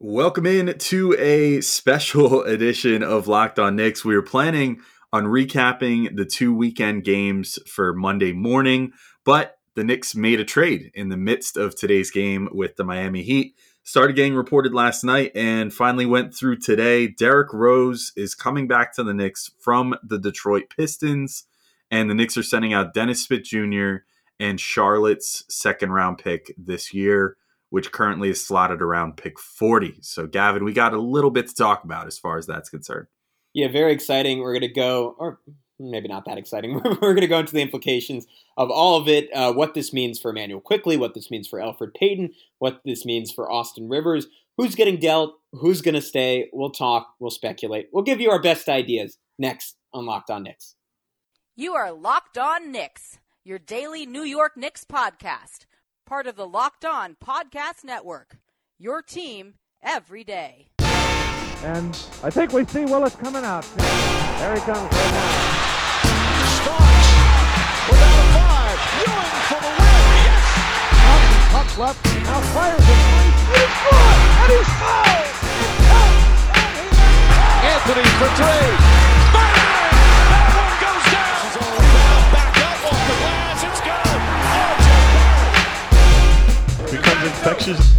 Welcome in to a special edition of Locked On Knicks. We were planning on recapping the two weekend games for Monday morning, but the Knicks made a trade in the midst of today's game with the Miami Heat. Started getting reported last night and finally went through today. Derrick Rose is coming back to the Knicks from the Detroit Pistons, and the Knicks are sending out Dennis Smith Jr. and Charlotte's second round pick this year which currently is slotted around pick 40. So, Gavin, we got a little bit to talk about as far as that's concerned. Yeah, very exciting. We're going to go, or maybe not that exciting. We're going to go into the implications of all of it, uh, what this means for Immanuel Quickley, what this means for Elfrid Payton, what this means for Austin Rivers, who's getting dealt, who's going to stay. We'll talk, we'll speculate, we'll give you our best ideas next on Locked On Knicks. You are Locked On Knicks, your daily New York Knicks podcast part of the Locked On Podcast Network. Your team every day. And I think we see Willis coming out. There he comes right now. Starks without a five. Ewing for the win. Yes. Up, puck left. Now fires it. He's good. And he's fouled. Anthony for three. Infectious.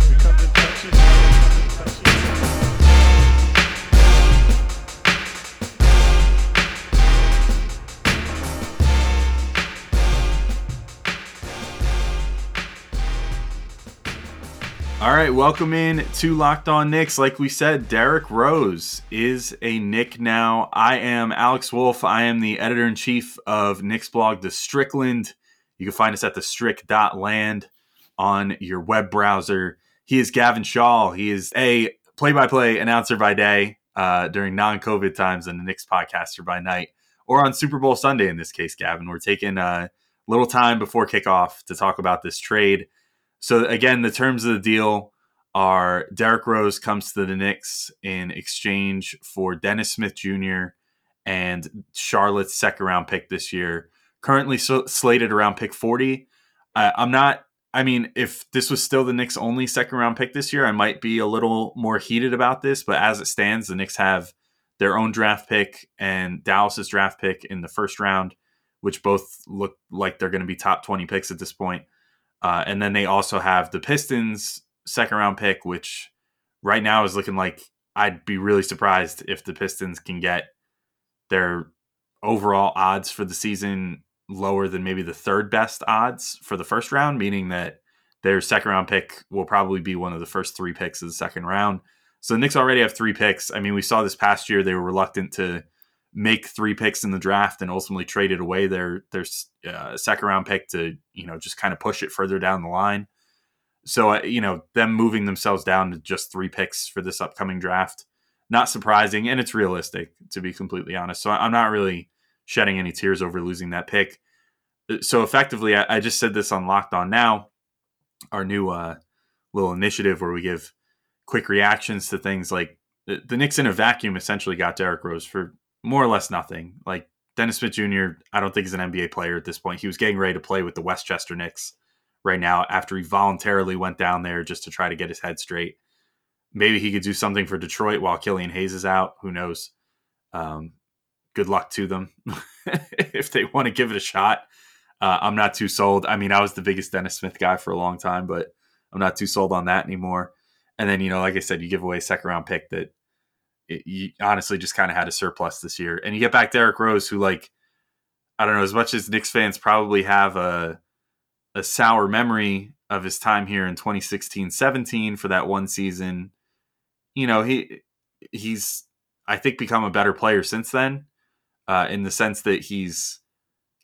All right, welcome in to Locked On Knicks. Like we said, Derrick Rose is a Knick now. I am Alex Wolf. I am the editor in chief of Knicks blog, The Strickland. You can find us at the strick.land on your web browser. He is Gavin Shaw. He is a play by play announcer by day uh, during non COVID times and the Knicks podcaster by night, or on Super Bowl Sunday in this case, Gavin. We're taking a little time before kickoff to talk about this trade. So, again, the terms of the deal are Derrick Rose comes to the Knicks in exchange for Dennis Smith Jr. and Charlotte's second round pick this year, currently slated around pick 40. Uh, I'm not I mean, if this was still the Knicks' only second round pick this year, I might be a little more heated about this. But as it stands, the Knicks have their own draft pick and Dallas's draft pick in the first round, which both look like they're going to be top 20 picks at this point. Uh, and then they also have the Pistons' second round pick, which right now is looking like I'd be really surprised if the Pistons can get their overall odds for the season lower than maybe the third best odds for the first round, meaning that their second round pick will probably be one of the first three picks of the second round. So the Knicks already have three picks. I mean, we saw this past year they were reluctant to make three picks in the draft and ultimately traded away their their uh, second round pick to you know just kind of push it further down the line. So uh, you know them moving themselves down to just three picks for this upcoming draft, not surprising, and it's realistic to be completely honest. So I'm not really shedding any tears over losing that pick. So effectively, I, I just said this on Locked On Now, our new uh, little initiative where we give quick reactions to things like the, the Knicks in a vacuum essentially got Derrick Rose for more or less nothing. Like Dennis Smith Jr., I don't think he's an NBA player at this point. He was getting ready to play with the Westchester Knicks right now after he voluntarily went down there just to try to get his head straight. Maybe he could do something for Detroit while Killian Hayes is out. Who knows? Um, good luck to them if they want to give it a shot. Uh, I'm not too sold. I mean, I was the biggest Dennis Smith guy for a long time, but I'm not too sold on that anymore. And then, you know, like I said, you give away a second round pick that it, you honestly just kind of had a surplus this year. And you get back Derrick Rose, who, like, I don't know, as much as Knicks fans probably have a, a sour memory of his time here in 2016 17 for that one season, you know, he he's, I think, become a better player since then uh, in the sense that he's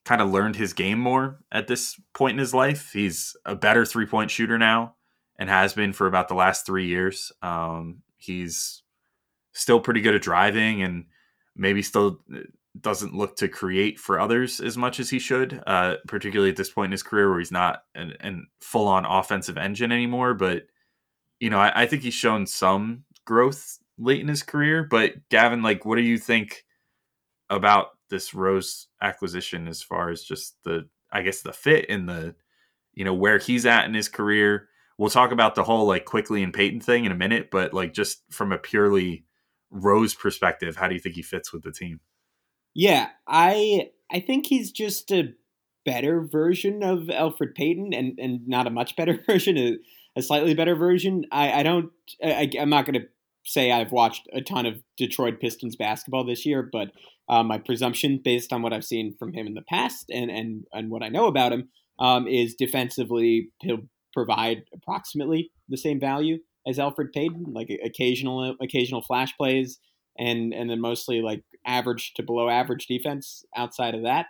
kind of learned his game more at this point in his life. He's a better three point shooter now and has been for about the last three years. Um, he's still pretty good at driving and maybe still uh, doesn't look to create for others as much as he should, uh, particularly at this point in his career where he's not an, an full on offensive engine anymore. But, you know, I, I think he's shown some growth late in his career. But, Gavin, like, what do you think about this Rose acquisition as far as just the I guess the fit in the you know where he's at in his career, we'll talk about the whole like Quickley and Payton thing in a minute, but like just from a purely Rose perspective, how do you think he fits with the team? Yeah, I I think he's just a better version of Elfrid Payton, and and not a much better version, a, a slightly better version. I I don't. I, I'm not going to say I've watched a ton of Detroit Pistons basketball this year, but uh, my presumption, based on what I've seen from him in the past and and and what I know about him, um, is defensively he'll provide approximately the same value as Elfrid Payton, like occasional occasional flash plays, and and then mostly like average to below average defense outside of that.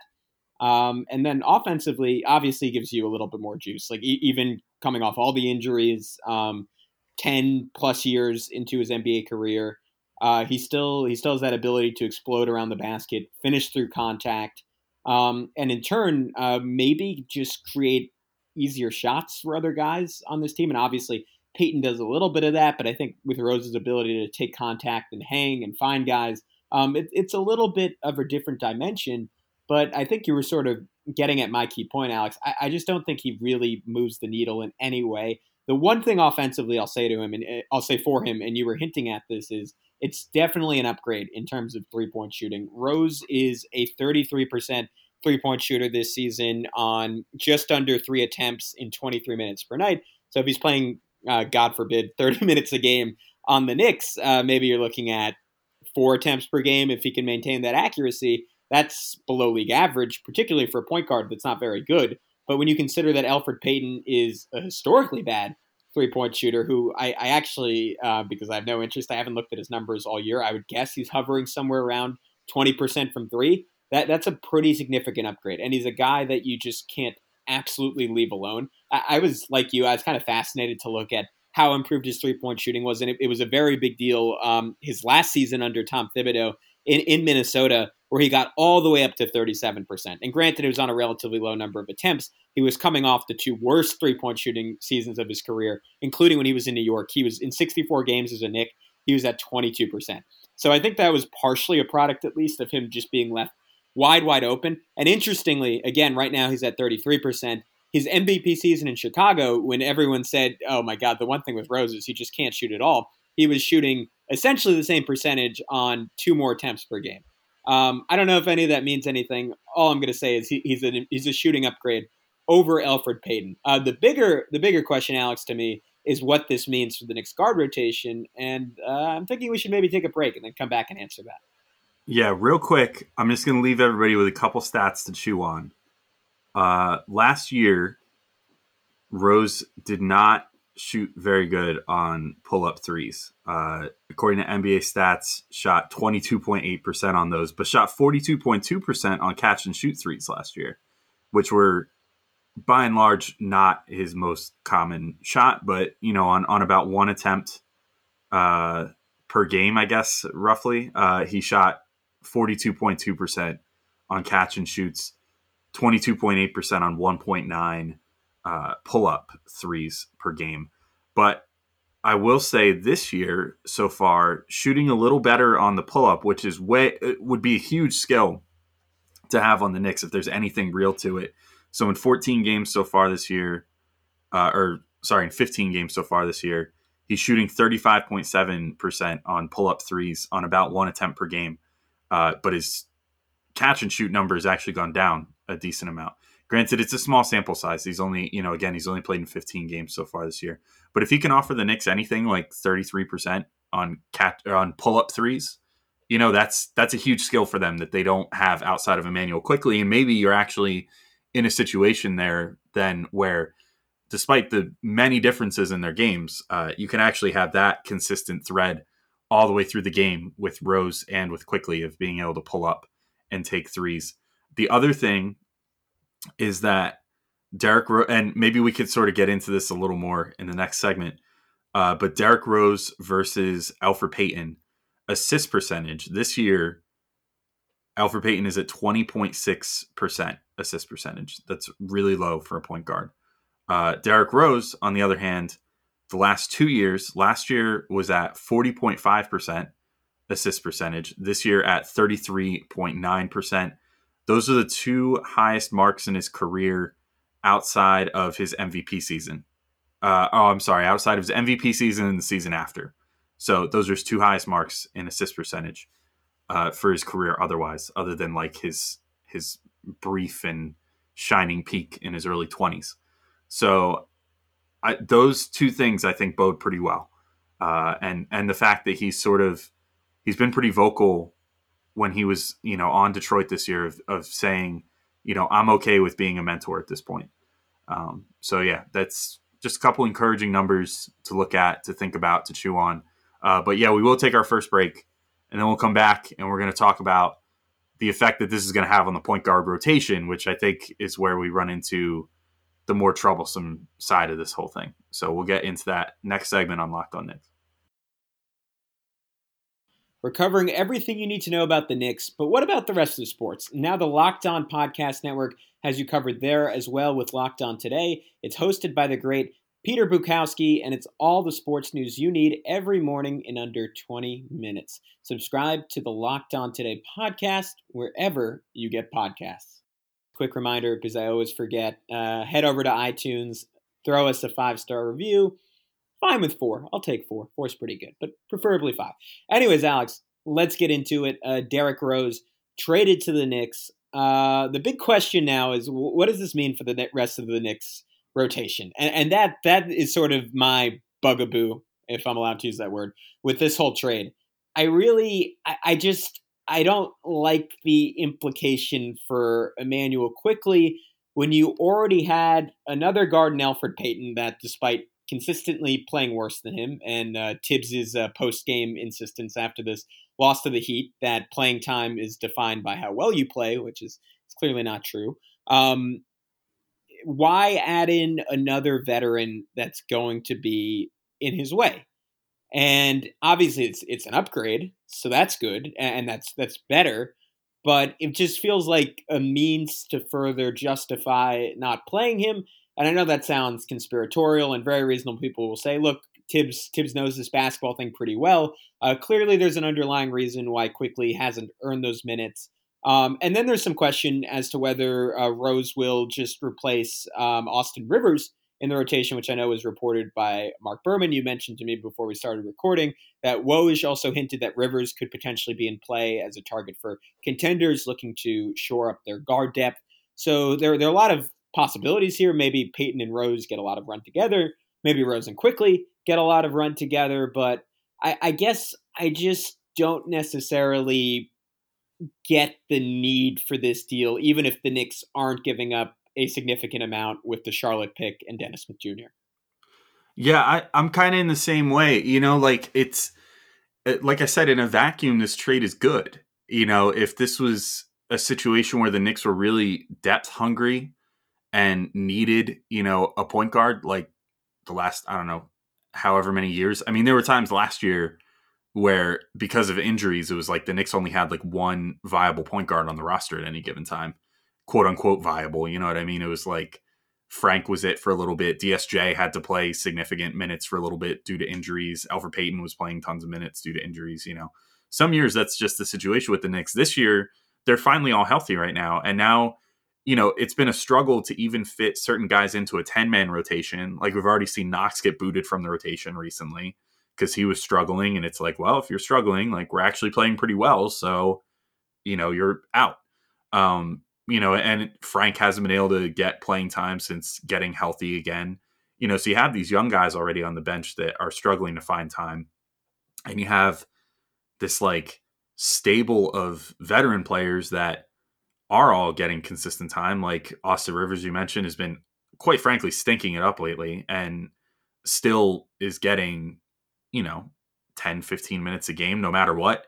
Um, and then offensively, obviously gives you a little bit more juice. Like e- even coming off all the injuries, um, ten plus years into his NBA career, uh, he still he still has that ability to explode around the basket, finish through contact, um, and in turn, uh, maybe just create easier shots for other guys on this team. And obviously, Payton does a little bit of that, but I think with Rose's ability to take contact and hang and find guys, um, it, it's a little bit of a different dimension. But I think you were sort of getting at my key point, Alex. I, I just don't think he really moves the needle in any way. The one thing offensively I'll say to him, and uh, I'll say for him, and you were hinting at this, is it's definitely an upgrade in terms of three point shooting. Rose is a 33% three point shooter this season on just under three attempts in 23 minutes per night. So if he's playing, uh, God forbid, 30 minutes a game on the Knicks, uh, maybe you're looking at four attempts per game if he can maintain that accuracy that's below league average, particularly for a point guard that's not very good. But when you consider that Elfrid Payton is a historically bad three point shooter, who I, I actually, uh, because I have no interest, I haven't looked at his numbers all year. I would guess he's hovering somewhere around 20% from three. That, that's a pretty significant upgrade. And he's a guy that you just can't absolutely leave alone. I, I was like you, I was kind of fascinated to look at how improved his three point shooting was. And it, it was a very big deal um, his last season under Tom Thibodeau in, in Minnesota where he got all the way up to 37%. And granted, it was on a relatively low number of attempts. He was coming off the two worst three point shooting seasons of his career, including when he was in New York. He was in 64 games as a Knick, he was at 22%. So I think that was partially a product, at least, of him just being left wide, wide open. And interestingly, again, right now he's at 33%. His MVP season in Chicago, when everyone said, oh my God, the one thing with Rose is he just can't shoot at all, he was shooting essentially the same percentage on two more attempts per game. Um, I don't know if any of that means anything. All I'm going to say is he, he's a he's a shooting upgrade over Elfrid Payton. Uh, the bigger the bigger question, Alex, to me is what this means for the next guard rotation, and uh, I'm thinking we should maybe take a break and then come back and answer that. Yeah, real quick, I'm just going to leave everybody with a couple stats to chew on. Uh, last year, Rose did not shoot very good on pull up threes. Uh, according to NBA stats, shot 22.8% on those, but shot 42.2% on catch and shoot threes last year, which were by and large not his most common shot, but you know, on, on about one attempt uh, per game, I guess, roughly, uh, he shot 42.2% on catch and shoots, 22.8% on 1.9 uh, pull up threes per game. But I will say this year so far, shooting a little better on the pull up, which is way would be a huge skill to have on the Knicks if there's anything real to it. So in 14 games so far this year, uh, or sorry, in 15 games so far this year, he's shooting 35.7% on pull up threes on about one attempt per game. Uh, but his catch and shoot number has actually gone down a decent amount. Granted, it's a small sample size. He's only, you know, again, he's only played in 15 games so far this year. But if he can offer the Knicks anything like 33% on cat on pull up threes, you know, that's that's a huge skill for them that they don't have outside of Immanuel Quickley. And maybe you're actually in a situation there then where despite the many differences in their games, uh, you can actually have that consistent thread all the way through the game with Rose and with Quickley of being able to pull up and take threes. The other thing is that Derrick Rose, and maybe we could sort of get into this a little more in the next segment. Uh, but Derrick Rose versus Elfrid Payton assist percentage this year. Elfrid Payton is at twenty point six percent assist percentage. That's really low for a point guard. Uh, Derrick Rose, on the other hand, the last two years, last year was at forty point five percent assist percentage. This year at thirty three point nine percent those are the two highest marks in his career outside of his MVP season. Uh, oh, I'm sorry, outside of his MVP season and the season after. So those are his two highest marks in assist percentage uh, for his career. Otherwise, other than like his his brief and shining peak in his early 20s. So I, those two things I think bode pretty well, uh, and and the fact that he's sort of he's been pretty vocal when he was you know on Detroit this year of, of saying you know I'm okay with being a mentor at this point. Um, so yeah, that's just a couple encouraging numbers to look at, to think about, to chew on. Uh, but yeah, we will take our first break, and then we'll come back and we're going to talk about the effect that this is going to have on the point guard rotation, which I think is where we run into the more troublesome side of this whole thing. So we'll get into that next segment on Locked On Knicks. We're covering everything you need to know about the Knicks, but what about the rest of the sports? Now, the Locked On Podcast Network has you covered there as well with Locked On Today. It's hosted by the great Peter Bukowski, and it's all the sports news you need every morning in under 20 minutes. Subscribe to the Locked On Today podcast wherever you get podcasts. Quick reminder, because I always forget, uh, head over to iTunes, throw us a five star review. Fine with four. I'll take four. Four's pretty good, but preferably five. Anyways, Alex, let's get into it. Uh, Derrick Rose traded to the Knicks. Uh, the big question now is what does this mean for the rest of the Knicks rotation, and, and that that is sort of my bugaboo, if I'm allowed to use that word, with this whole trade. I really, I, I just, I don't like the implication for Immanuel Quickley when you already had another guard in Elfrid Payton that, despite consistently playing worse than him, and uh, Thibs's uh, post game insistence after this loss to the Heat that playing time is defined by how well you play, which is clearly not true. Um, why add in another veteran that's going to be in his way? And obviously, it's it's an upgrade, so that's good, and that's that's better. But it just feels like a means to further justify not playing him. And I know that sounds conspiratorial, and very reasonable people will say, "Look, Thibs Thibs knows this basketball thing pretty well. Uh, clearly, there's an underlying reason why Quickley hasn't earned those minutes." Um, and then there's some question as to whether uh, Rose will just replace um, Austin Rivers in the rotation, which I know was reported by Marc Berman. You mentioned to me before we started recording that Woj also hinted that Rivers could potentially be in play as a target for contenders looking to shore up their guard depth. So there, there are a lot of possibilities here. Maybe Payton and Rose get a lot of run together. Maybe Rose and Quickley get a lot of run together. But I, I guess I just don't necessarily get the need for this deal, even if the Knicks aren't giving up a significant amount with the Charlotte pick and Dennis Smith Jr. Yeah, I, I'm kind of in the same way. You know, like it's eh, like I said, in a vacuum, this trade is good. You know, if this was a situation where the Knicks were really depth hungry and needed, you know, a point guard like the last, I don't know, however many years. I mean, there were times last year where because of injuries, it was like the Knicks only had like one viable point guard on the roster at any given time, quote unquote viable. You know what I mean? It was like Frank was it for a little bit. DSJ had to play significant minutes for a little bit due to injuries. Alfred Payton was playing tons of minutes due to injuries. You know, some years that's just the situation with the Knicks. This year, they're finally all healthy right now, and now. You know, it's been a struggle to even fit certain guys into a 10 man rotation. Like we've already seen Knox get booted from the rotation recently because he was struggling. And it's like, well, if you're struggling, like we're actually playing pretty well. So, you know, you're out. Um, you know, and Frank hasn't been able to get playing time since getting healthy again. You know, so you have these young guys already on the bench that are struggling to find time. And you have this like stable of veteran players that are all getting consistent time. Like Austin Rivers, you mentioned, has been quite frankly stinking it up lately and still is getting you know 10 15 minutes a game no matter what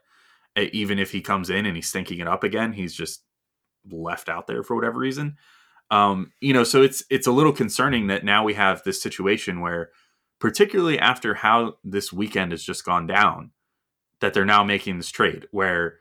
even if he comes in and he's stinking it up again he's just left out there for whatever reason um, you know so it's it's a little concerning that now we have this situation where particularly after how this weekend has just gone down that they're now making this trade where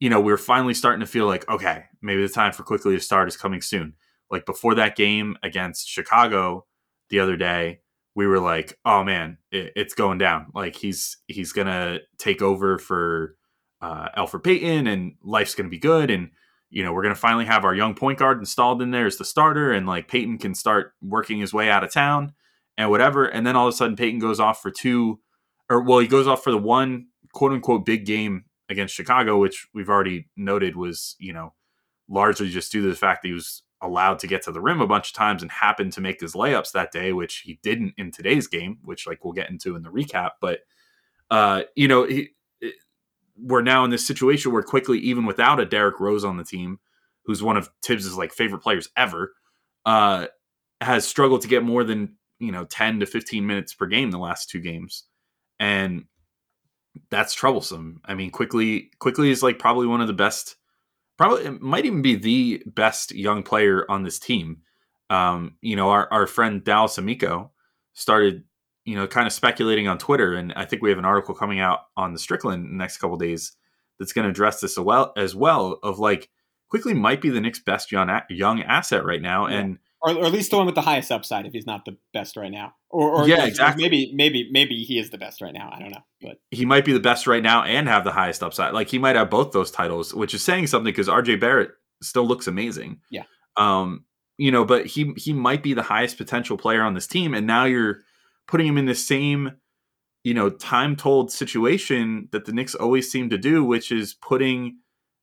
you know we're finally starting to feel like okay maybe the time for Quickley to start is coming soon like before that game against chicago the other day we were like, oh man, it, it's going down. Like he's he's gonna take over for uh, Elfrid Payton, and life's gonna be good. And you know we're gonna finally have our young point guard installed in there as the starter, and like Payton can start working his way out of town. and whatever. And then all of a sudden, Payton goes off for two, or well, he goes off for the one quote unquote big game against Chicago, which we've already noted was, you know, largely just due to the fact that he was allowed to get to the rim a bunch of times and happened to make his layups that day, which he didn't in today's game, which like we'll get into in the recap. But uh, you know, he, we're now in this situation where Quickley, even without a Derrick Rose on the team, who's one of Thibs's like favorite players ever, uh, has struggled to get more than you know 10 to 15 minutes per game the last two games, and that's troublesome. I mean, Quickley, Quickley is like probably one of the best. Probably it might even be the best young player on this team. Um, you know, our, our friend Dallas Amico started you know, kind of speculating on Twitter, and I think we have an article coming out on the Strickland in the next couple days that's going to address this as well, as well. Of like, Quickley might be the Knicks' best young young asset right now, yeah. and or, or, at least the one with the highest upside if he's not the best right now, or, or yeah, exactly. Maybe maybe maybe he is the best right now. I don't know, but he might be the best right now and have the highest upside. Like he might have both those titles, which is saying something because RJ Barrett still looks amazing. Yeah. Um, you know, but he he might be the highest potential player on this team, and now you're putting him in the same, you know, time told situation that the Knicks always seem to do, which is putting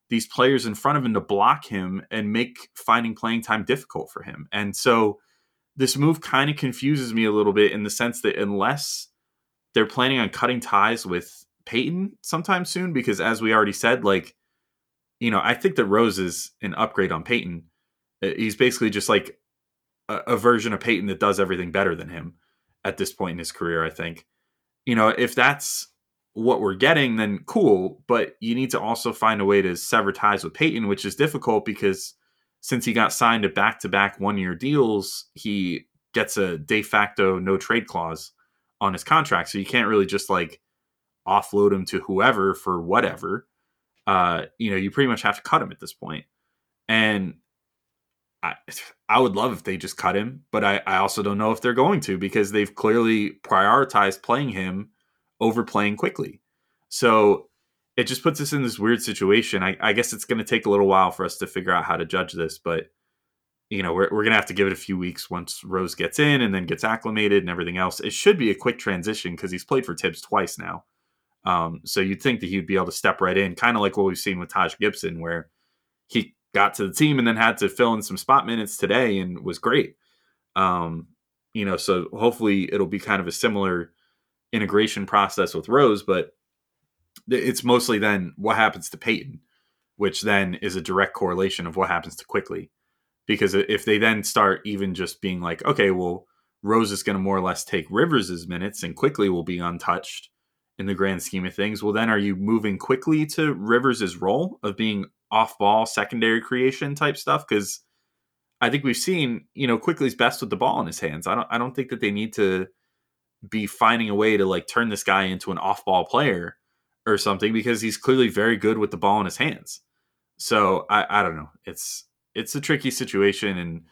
these players in front of him to block him and make finding playing time difficult for him. And so this move kind of confuses me a little bit in the sense that unless they're planning on cutting ties with Payton sometime soon, because as we already said, like, you know, I think that Rose is an upgrade on Payton. Uh, he's basically just like a, a version of Payton that does everything better than him at this point in his career, I think. You know, if that's what we're getting, then cool. But you need to also find a way to sever ties with Payton, which is difficult because since he got signed to back to back one year deals, he gets a de facto no trade clause on his contract. So you can't really just like offload him to whoever for whatever. Uh, you know, you pretty much have to cut him at this point. And I, I would love if they just cut him, but I, I also don't know if they're going to because they've clearly prioritized playing him over playing Quickley. So it just puts us in this weird situation. I, I guess it's going to take a little while for us to figure out how to judge this, but you know we're, we're going to have to give it a few weeks once Rose gets in and then gets acclimated and everything else. It should be a quick transition because he's played for Thibs twice now. Um, so you'd think that he'd be able to step right in, kind of like what we've seen with Taj Gibson, where he got to the team and then had to fill in some spot minutes today and was great. Um, you know, so hopefully it'll be kind of a similar integration process with Rose, but it's mostly then what happens to Payton, which then is a direct correlation of what happens to Quickley. Because if they then start even just being like, okay, well, Rose is going to more or less take Rivers' minutes and Quickley will be untouched in the grand scheme of things, well, then are you moving Quickley to Rivers' role of being off ball secondary creation type stuff because I think we've seen you know Quickley's best with the ball in his hands. I don't I don't think that they need to be finding a way to like turn this guy into an off ball player or something because he's clearly very good with the ball in his hands. So I I don't know. It's it's a tricky situation and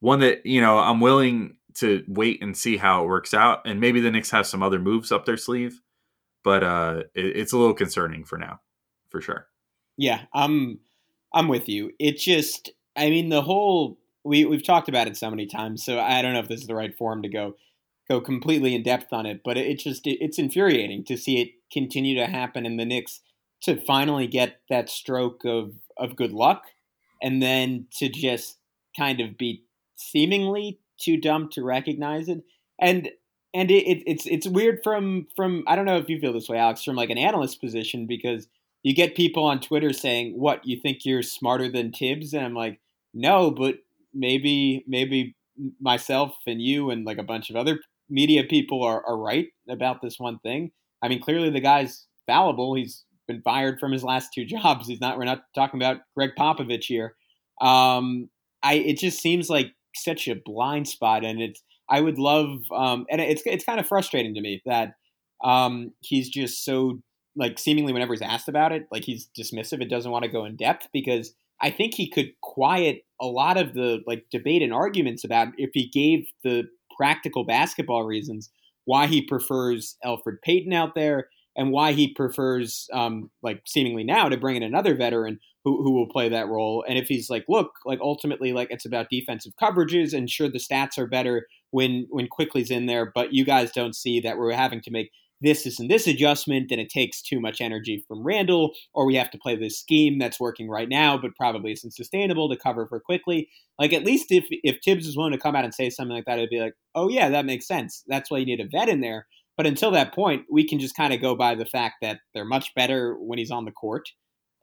one that you know I'm willing to wait and see how it works out and maybe the Knicks have some other moves up their sleeve, but uh it, it's a little concerning for now, for sure. Yeah, I'm I'm with you. It just I mean the whole we we've talked about it so many times, so I don't know if this is the right forum to go go completely in depth on it, but it, it just it, it's infuriating to see it continue to happen in the Knicks to finally get that stroke of of good luck and then to just kind of be seemingly too dumb to recognize it. And and it, it, it's it's weird from from I don't know if you feel this way, Alex, from like an analyst position because you get people on Twitter saying, "What you think you're smarter than Thibs?" And I'm like, "No, but maybe maybe myself and you and like a bunch of other media people are, are right about this one thing. I mean, clearly the guy's fallible. He's been fired from his last two jobs. He's not. We're not talking about Gregg Popovich here. Um, I it just seems like such a blind spot, and it's. I would love, um, and it's it's kind of frustrating to me that um, he's just so like seemingly whenever he's asked about it, like he's dismissive It doesn't want to go in depth because I think he could quiet a lot of the like debate and arguments about if he gave the practical basketball reasons why he prefers Elfrid Payton out there and why he prefers, um, like seemingly now, to bring in another veteran who, who will play that role. And if he's like, look, like ultimately, like it's about defensive coverages, and sure, the stats are better when when Quickley's in there, but you guys don't see that we're having to make this is and this adjustment, and it takes too much energy from Randle, or we have to play this scheme that's working right now, but probably isn't sustainable to cover for Quickley. Like at least if if Thibs is willing to come out and say something like that, it'd be like, oh yeah, that makes sense. That's why you need a vet in there. But until that point, we can just kind of go by the fact that they're much better when he's on the court,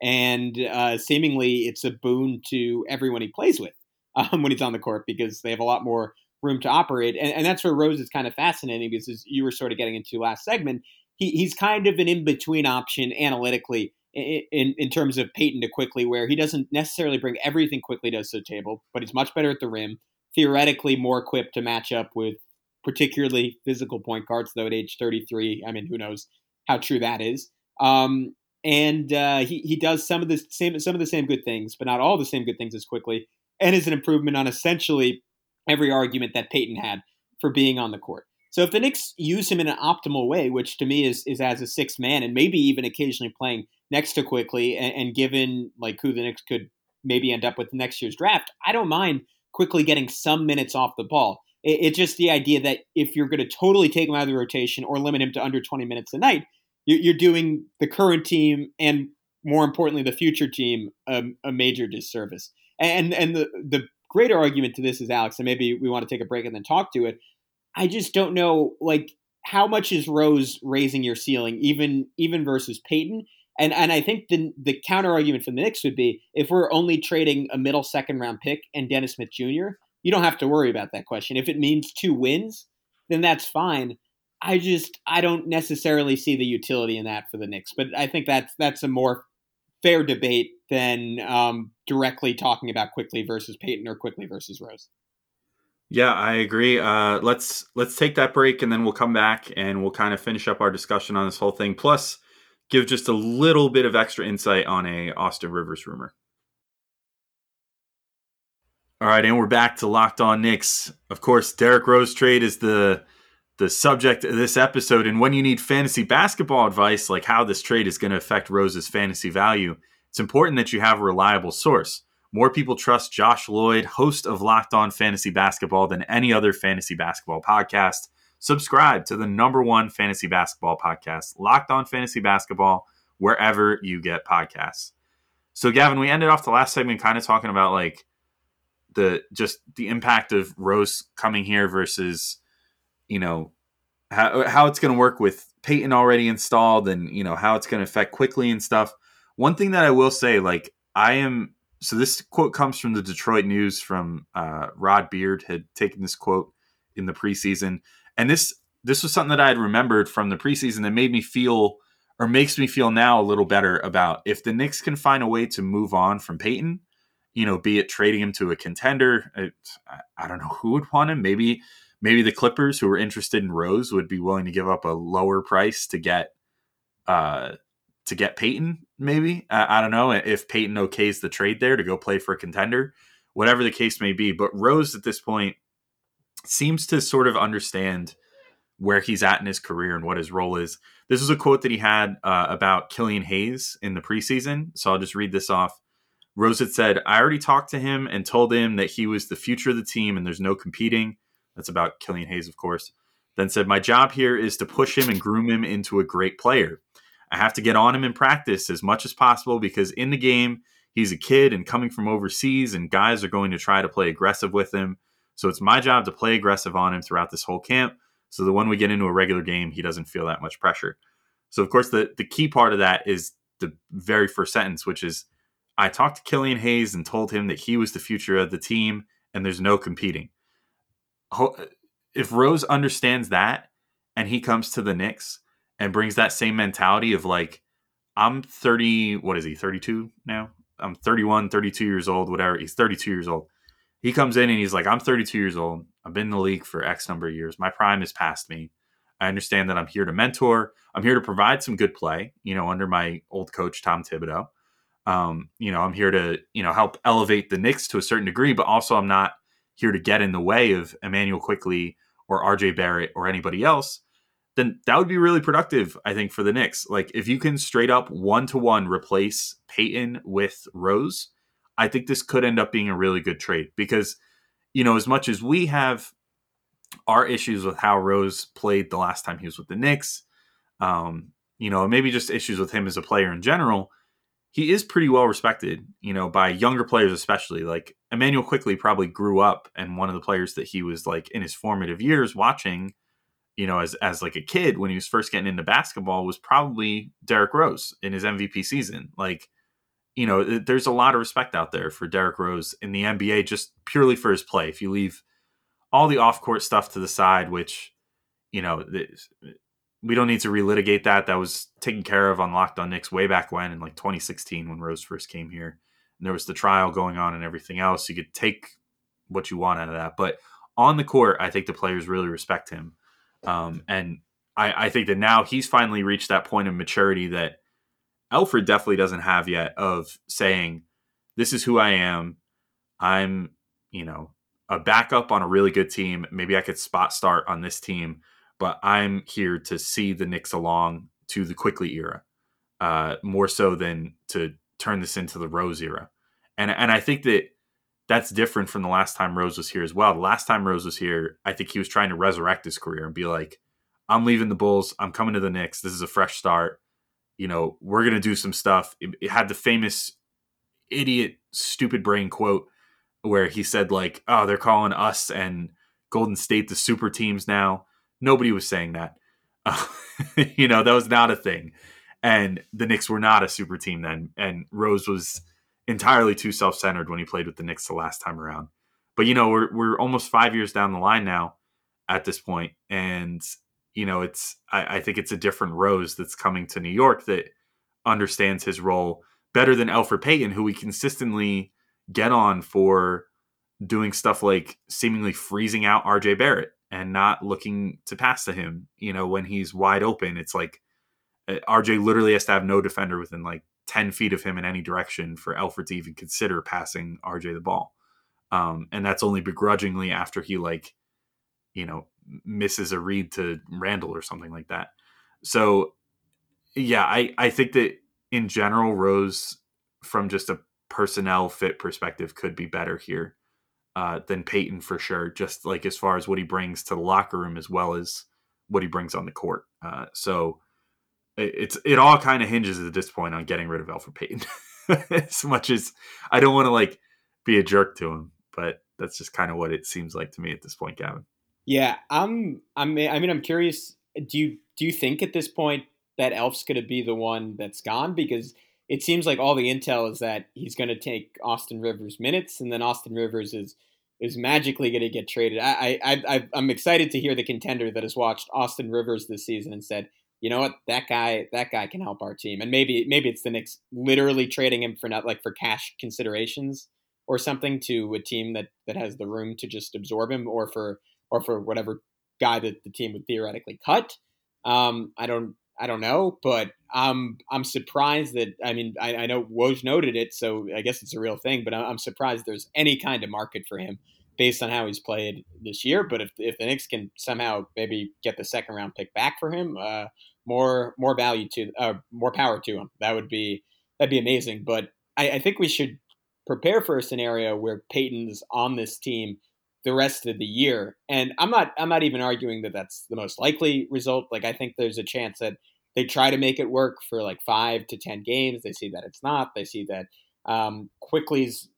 and uh, seemingly it's a boon to everyone he plays with um, when he's on the court because they have a lot more room to operate. And, and that's where Rose is kind of fascinating because as you were sort of getting into last segment, he, he's kind of an in between option analytically in, in, in terms of Payton to Quickley, where he doesn't necessarily bring everything Quickley does to the table, but he's much better at the rim, theoretically more equipped to match up with particularly physical point guards, though at age 33, I mean, who knows how true that is. Um, and uh, he, he does some of the same some of the same good things, but not all the same good things as Quickley, and is an improvement on essentially every argument that Payton had for being on the court. So if the Knicks use him in an optimal way, which to me is is as a sixth man and maybe even occasionally playing next to Quickley, and, and given like who the Knicks could maybe end up with next year's draft, I don't mind Quickley getting some minutes off the ball. It, it's just the idea that if you're going to totally take him out of the rotation or limit him to under 20 minutes a night, you're doing the current team and more importantly the future team um, a major disservice. And and the the greater argument to this is Alex, and maybe we want to take a break and then talk to it. I just don't know, like, how much is Rose raising your ceiling, even even versus Payton? And and I think the the counter argument for the Knicks would be if we're only trading a middle second round pick and Dennis Smith Jr., you don't have to worry about that question. If it means two wins, then that's fine. I just I don't necessarily see the utility in that for the Knicks, but I think that's that's a more fair debate than um, directly talking about Quickley versus Payton or Quickley versus Rose. Yeah, I agree. Uh, let's let's take that break and then we'll come back and we'll kind of finish up our discussion on this whole thing. Plus, give just a little bit of extra insight on a Austin Rivers rumor. All right, and we're back to Locked On Knicks. Of course, Derrick Rose trade is the the subject of this episode. And when you need fantasy basketball advice, like how this trade is going to affect Rose's fantasy value, it's important that you have a reliable source. More people trust Josh Lloyd, host of Locked On Fantasy Basketball, than any other fantasy basketball podcast. Subscribe to the number one fantasy basketball podcast, Locked On Fantasy Basketball, wherever you get podcasts. So, Gavin, we ended off the last segment kind of talking about like the just the impact of Rose coming here versus, you know, how, how it's going to work with Payton already installed and, you know, how it's going to affect Quickley and stuff. One thing that I will say, like, I am so this quote comes from the Detroit News from uh, Rod Beard had taken this quote in the preseason, and this this was something that I had remembered from the preseason that made me feel or makes me feel now a little better about if the Knicks can find a way to move on from Payton, you know, be it trading him to a contender. It, I don't know who would want him. Maybe maybe the Clippers who were interested in Rose would be willing to give up a lower price to get uh, to get Payton, maybe. I, I don't know if Payton okays the trade there to go play for a contender, whatever the case may be. But Rose at this point seems to sort of understand where he's at in his career and what his role is. This is a quote that he had uh, about Killian Hayes in the preseason. So I'll just read this off. Rose had said, I already talked to him and told him that he was the future of the team and there's no competing. That's about Killian Hayes, of course. Then said, My job here is to push him and groom him into a great player. I have to get on him in practice as much as possible because in the game, he's a kid and coming from overseas, and guys are going to try to play aggressive with him. So it's my job to play aggressive on him throughout this whole camp. So that when we get into a regular game, he doesn't feel that much pressure. So, of course, the, the key part of that is the very first sentence, which is I talked to Killian Hayes and told him that he was the future of the team and there's no competing. If Rose understands that and he comes to the Knicks, and brings that same mentality of like, I'm 30, what is he, 32 now? I'm 31, 32 years old, whatever. He's 32 years old. He comes in and he's like, I'm 32 years old. I've been in the league for X number of years. My prime is past me. I understand that I'm here to mentor. I'm here to provide some good play, you know, under my old coach, Tom Thibodeau. Um, you know, I'm here to, you know, help elevate the Knicks to a certain degree, but also I'm not here to get in the way of Immanuel Quickley or RJ Barrett or anybody else then that would be really productive, I think, for the Knicks. Like if you can straight up one to one replace Payton with Rose, I think this could end up being a really good trade because, you know, as much as we have our issues with how Rose played the last time he was with the Knicks, um, you know, maybe just issues with him as a player in general, he is pretty well respected, you know, by younger players especially. Like Immanuel Quickley probably grew up and one of the players that he was like in his formative years watching, you know, as as like a kid when he was first getting into basketball was probably Derrick Rose in his MVP season. Like, you know, there's a lot of respect out there for Derrick Rose in the NBA just purely for his play. If you leave all the off court stuff to the side, which, you know, we don't need to relitigate that. That was taken care of on Locked On Knicks way back when in like 2016 when Rose first came here. And there was the trial going on and everything else. You could take what you want out of that. But on the court, I think the players really respect him. Um, and I, I think that now he's finally reached that point of maturity that Alfred definitely doesn't have yet of saying, This is who I am. I'm, you know, a backup on a really good team. Maybe I could spot start on this team but I'm here to see the Knicks along to the Quickley era, uh, more so than to turn this into the Rose era. And and I think that that's different from the last time Rose was here as well. The last time Rose was here, I think he was trying to resurrect his career and be like, I'm leaving the Bulls. I'm coming to the Knicks. This is a fresh start. You know, we're gonna do some stuff. It, it had the famous idiot, stupid brain quote where he said like, "Oh, they're calling us and Golden State the super teams now." Nobody was saying that. Uh, you know, that was not a thing. And the Knicks were not a super team then. And Rose was entirely too self centered when he played with the Knicks the last time around. But, you know, we're, we're almost five years down the line now at this point, And, you know, it's, I, I think it's a different Rose that's coming to New York that understands his role better than Elfrid Payton, who we consistently get on for doing stuff like seemingly freezing out RJ Barrett and not looking to pass to him. You know, when he's wide open, it's like RJ literally has to have no defender within like 10 feet of him in any direction for Elfrid to even consider passing RJ the ball. Um, and that's only begrudgingly after he like, you know, misses a read to Randle or something like that. So yeah, I, I think that in general, Rose from just a personnel fit perspective could be better here uh, than Payton for sure. Just like as far as what he brings to the locker room as well as what he brings on the court. Uh, so it's it all kind of hinges at this point on getting rid of Elfrid Payton. as much as I don't want to like be a jerk to him, but that's just kind of what it seems like to me at this point, Gavin. Yeah, I'm. I'm. I mean, I'm curious. Do you do you think at this point that Elf's going to be the one that's gone? Because it seems like all the intel is that he's going to take Austin Rivers minutes, and then Austin Rivers is is magically going to get traded. I, I, I, I'm excited to hear the contender that has watched Austin Rivers this season and said, you know what, that guy, that guy can help our team. And maybe, maybe it's the Knicks literally trading him for not like for cash considerations or something to a team that that has the room to just absorb him, or for or for whatever guy that the team would theoretically cut. Um, I don't, I don't know, but I'm I'm surprised that I mean I, I know Woj noted it, so I guess it's a real thing. But I'm surprised there's any kind of market for him based on how he's played this year. But if if the Knicks can somehow maybe get the second round pick back for him, uh, more more value to uh, more power to him. That would be that'd be amazing. But I, I think we should prepare for a scenario where Payton's on this team the rest of the year. And I'm not I'm not even arguing that that's the most likely result. Like I think there's a chance that they try to make it work for like five to ten games. They see that it's not. They see that um, Quickley's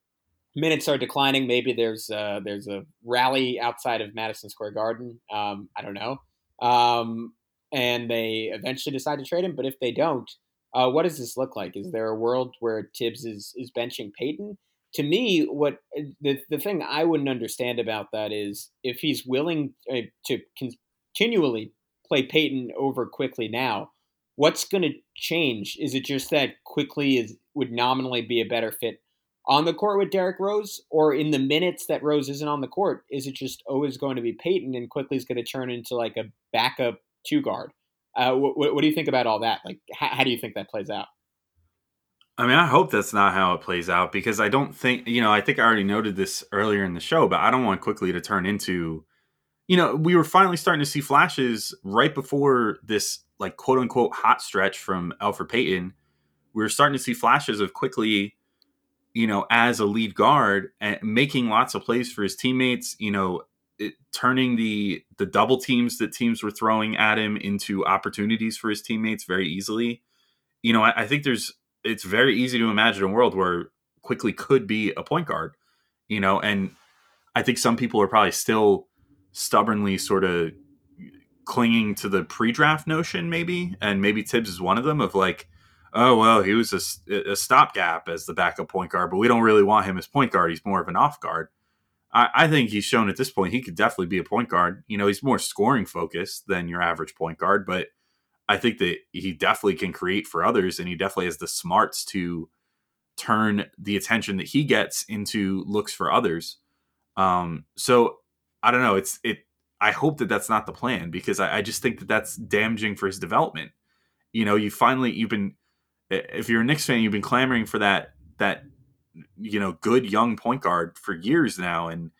minutes are declining. Maybe there's uh, there's a rally outside of Madison Square Garden. Um, I don't know. Um, and they eventually decide to trade him. But if they don't, uh, what does this look like? Is there a world where Thibs is is benching Payton? To me, what the the thing I wouldn't understand about that is if he's willing uh, to continually play Payton over Quickley now What's going to change? Is it just that Quickley is would nominally be a better fit on the court with Derrick Rose, or in the minutes that Rose isn't on the court, is it just always going to be Payton and Quickley is going to turn into like a backup two guard? Uh, what, do you think about all that? Like, how, do you think that plays out? I mean, I hope that's not how it plays out because I don't think, you know, I think I already noted this earlier in the show, but I don't want Quickley to turn into, you know, we were finally starting to see flashes right before this like quote unquote hot stretch from Elfrid Payton. We were starting to see flashes of Quickley, you know, as a lead guard making lots of plays for his teammates. You know, it, turning the the double teams that teams were throwing at him into opportunities for his teammates very easily. You know, I, I think there's it's very easy to imagine a world where Quickley could be a point guard. You know, and I think some people are probably still stubbornly sort of clinging to the pre-draft notion, maybe, and maybe Thibs is one of them. Of like, oh well, he was a, a stopgap as the backup point guard, but we don't really want him as point guard. He's more of an off guard. I, I think he's shown at this point he could definitely be a point guard. You know, he's more scoring focused than your average point guard, but I think that he definitely can create for others, and he definitely has the smarts to turn the attention that he gets into looks for others. Um, so I don't know. It's it. I hope that that's not the plan because I, I just think that that's damaging for his development. You know, you finally you've been if you're a Knicks fan, you've been clamoring for that that you know good young point guard for years now, and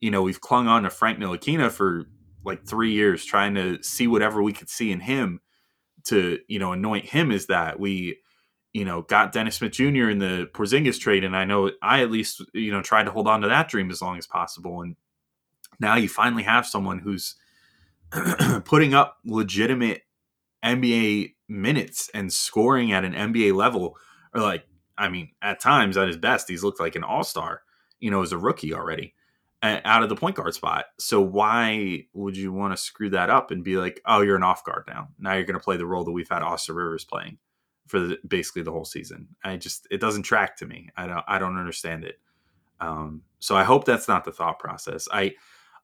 you know we've clung on to Frank Ntilikina for like three years, trying to see whatever we could see in him to you know anoint him as that. We you know got Dennis Smith Jr. in the Porzingis trade, and I know I at least you know tried to hold on to that dream as long as possible, and now you finally have someone who's putting up legitimate NBA minutes and scoring at an NBA level, or like I mean, at times at his best, he's looked like an all star, you know, as a rookie already out of the point guard spot. So why would you want to screw that up and be like, oh, you're an off guard now? Now you're going to play the role that we've had Austin Rivers playing for the, basically the whole season. I just it doesn't track to me. I don't I don't understand it. Um, so I hope that's not the thought process. I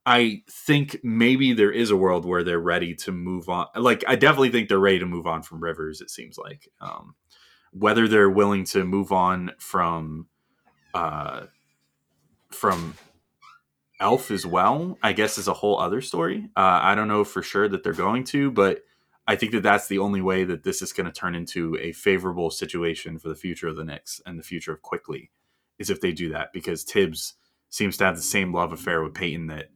I think maybe there is a world where they're ready to move on. Like I definitely think they're ready to move on from Rivers. It seems like. Um, whether they're willing to move on from uh, from Elf as well, I guess is a whole other story. Uh, I don't know for sure that they're going to, but I think that that's the only way that this is going to turn into a favorable situation for the future of the Knicks and the future of Quickley is if they do that because Thibs seems to have the same love affair with Payton that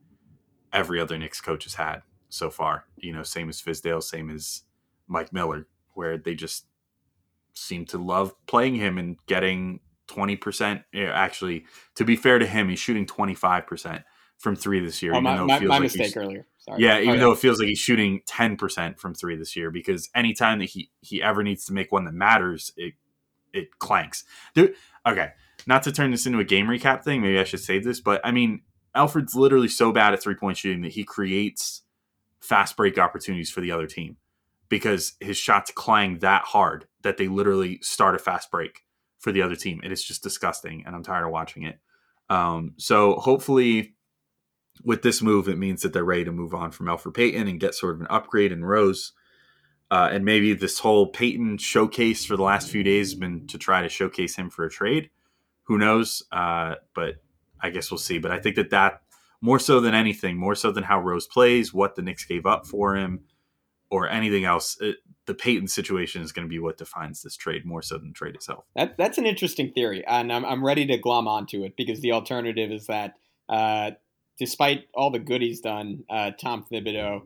every other Knicks coach has had so far. You know, same as Fizdale, same as Mike Miller, where they just seem to love playing him and getting 20%. Actually, to be fair to him, he's shooting 25% from three this year. Oh, my, my, my like mistake earlier. Sorry. Yeah, even though it feels like he's shooting 10% from three this year, because anytime that he, he ever needs to make one that matters, it it clanks. Dude, okay, not to turn this into a game recap thing, maybe I should save this, but I mean, Elfrid's literally so bad at three point shooting that he creates fast break opportunities for the other team because his shots clang that hard that they literally start a fast break for the other team. It is just disgusting, and I'm tired of watching it. Um, so hopefully, with this move, it means that they're ready to move on from Elfrid Payton and get sort of an upgrade in Rose. Uh, and maybe this whole Payton showcase for the last few days has been to try to showcase him for a trade. Who knows? Uh, but I guess we'll see. But I think that that more so than anything, more so than how Rose plays, what the Knicks gave up for him, or anything else, it, the Payton situation is going to be what defines this trade more so than trade itself. That, that's an interesting theory, and I'm, I'm ready to glom onto it because the alternative is that uh, despite all the good he's done, uh, Tom Thibodeau,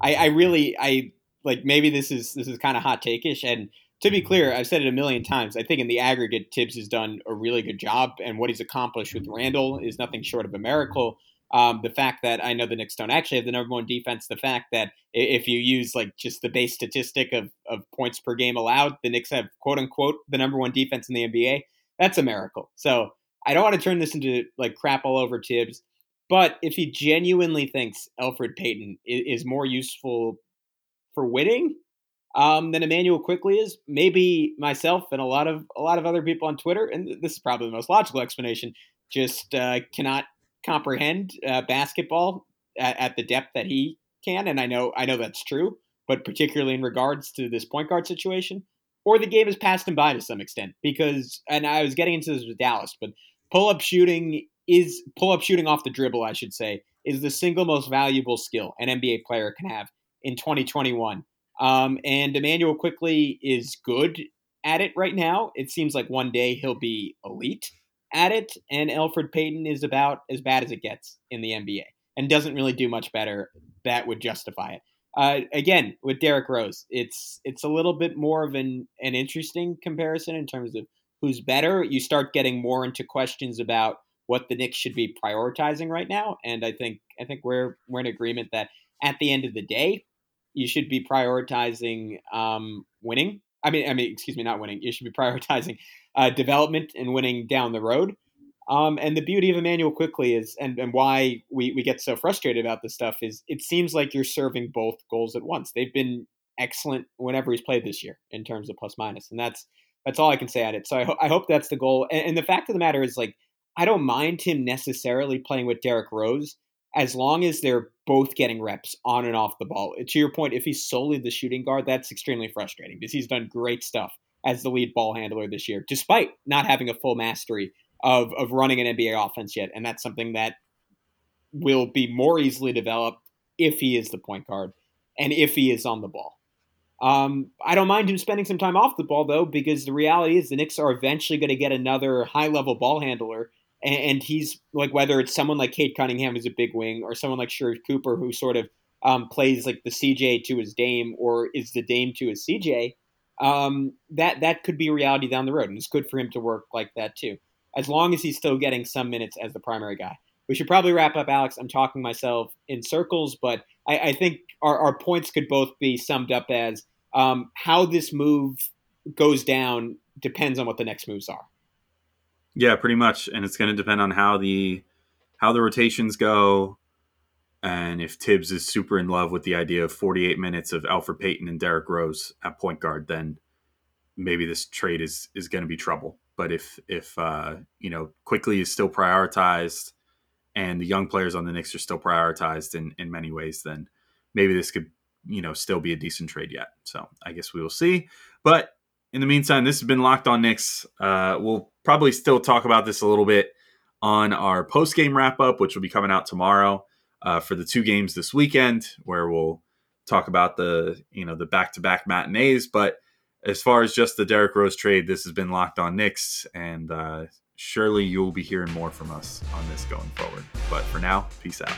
I, I really I like maybe this is this is kind of hot takeish, and to be clear, I've said it a million times. I think in the aggregate, Thibs has done a really good job, and what he's accomplished with Randle is nothing short of a miracle. Um, the fact that I know the Knicks don't actually have the number one defense, the fact that if you use like just the base statistic of, of points per game allowed, the Knicks have quote unquote the number one defense in the NBA. That's a miracle. So I don't want to turn this into like crap all over Thibs, but if he genuinely thinks Elfrid Payton is, is more useful for winning um, than Immanuel Quickley is, maybe myself and a lot of a lot of other people on Twitter, and this is probably the most logical explanation, just uh, cannot comprehend uh, basketball at, at, the depth that he can, and I know I know that's true. But particularly in regards to this point guard situation, or the game has passed him by to some extent because, and I was getting into this with Dallas, but pull up shooting is pull up shooting off the dribble, I should say, is the single most valuable skill an NBA player can have in 2021. Um, and Immanuel Quickley is good at it right now. It seems like one day he'll be elite at it, and Elfrid Payton is about as bad as it gets in the NBA. and doesn't really do much better, that would justify it. Uh, again, with Derrick Rose, it's it's a little bit more of an an interesting comparison in terms of who's better. You start getting more into questions about what the Knicks should be prioritizing right now, and I think I think we're we're in agreement that at the end of the day, you should be prioritizing um, winning. I mean, I mean, excuse me, not winning. You should be prioritizing uh, development and winning down the road. Um, and the beauty of Immanuel Quickley is, and, and why we, we get so frustrated about this stuff is it seems like you're serving both goals at once. They've been excellent whenever he's played this year in terms of plus minus, and that's that's all I can say at it. So I, ho- I hope that's the goal. And, and the fact of the matter is, like, I don't mind him necessarily playing with Derrick Rose as long as they're both getting reps on and off the ball. To your point, if he's solely the shooting guard, that's extremely frustrating because he's done great stuff as the lead ball handler this year, despite not having a full mastery of of running an NBA offense yet, and that's something that will be more easily developed if he is the point guard and if he is on the ball. Um, I don't mind him spending some time off the ball though, because the reality is the Knicks are eventually going to get another high level ball handler, and, and, he's like whether it's someone like Cade Cunningham who's a big wing, or someone like Sharife Cooper who sort of um, plays like the CJ to his Dame, or is the Dame to his CJ. Um, that that could be a reality down the road, and it's good for him to work like that too as long as he's still getting some minutes as the primary guy. We should probably wrap up, Alex. I'm talking myself in circles, but I, I think our, our, points could both be summed up as um, how this move goes down depends on what the next moves are. Yeah, pretty much, and it's going to depend on how the how the rotations go, and if Thibs is super in love with the idea of 48 minutes of Elfrid Payton and Derrick Rose at point guard, then maybe this trade is is going to be trouble. But if if uh, you know Quickley is still prioritized and the young players on the Knicks are still prioritized in in many ways, then maybe this could you know still be a decent trade yet. So I guess we will see. But in the meantime, this has been Locked On Knicks. Uh, we'll probably still talk about this a little bit on our post game wrap up, which will be coming out tomorrow uh, for the two games this weekend, where we'll talk about the you know the back to back matinees. But as far as just the Derrick Rose trade, this has been Locked On Knicks, and uh, surely you will be hearing more from us on this going forward. But for now, peace out.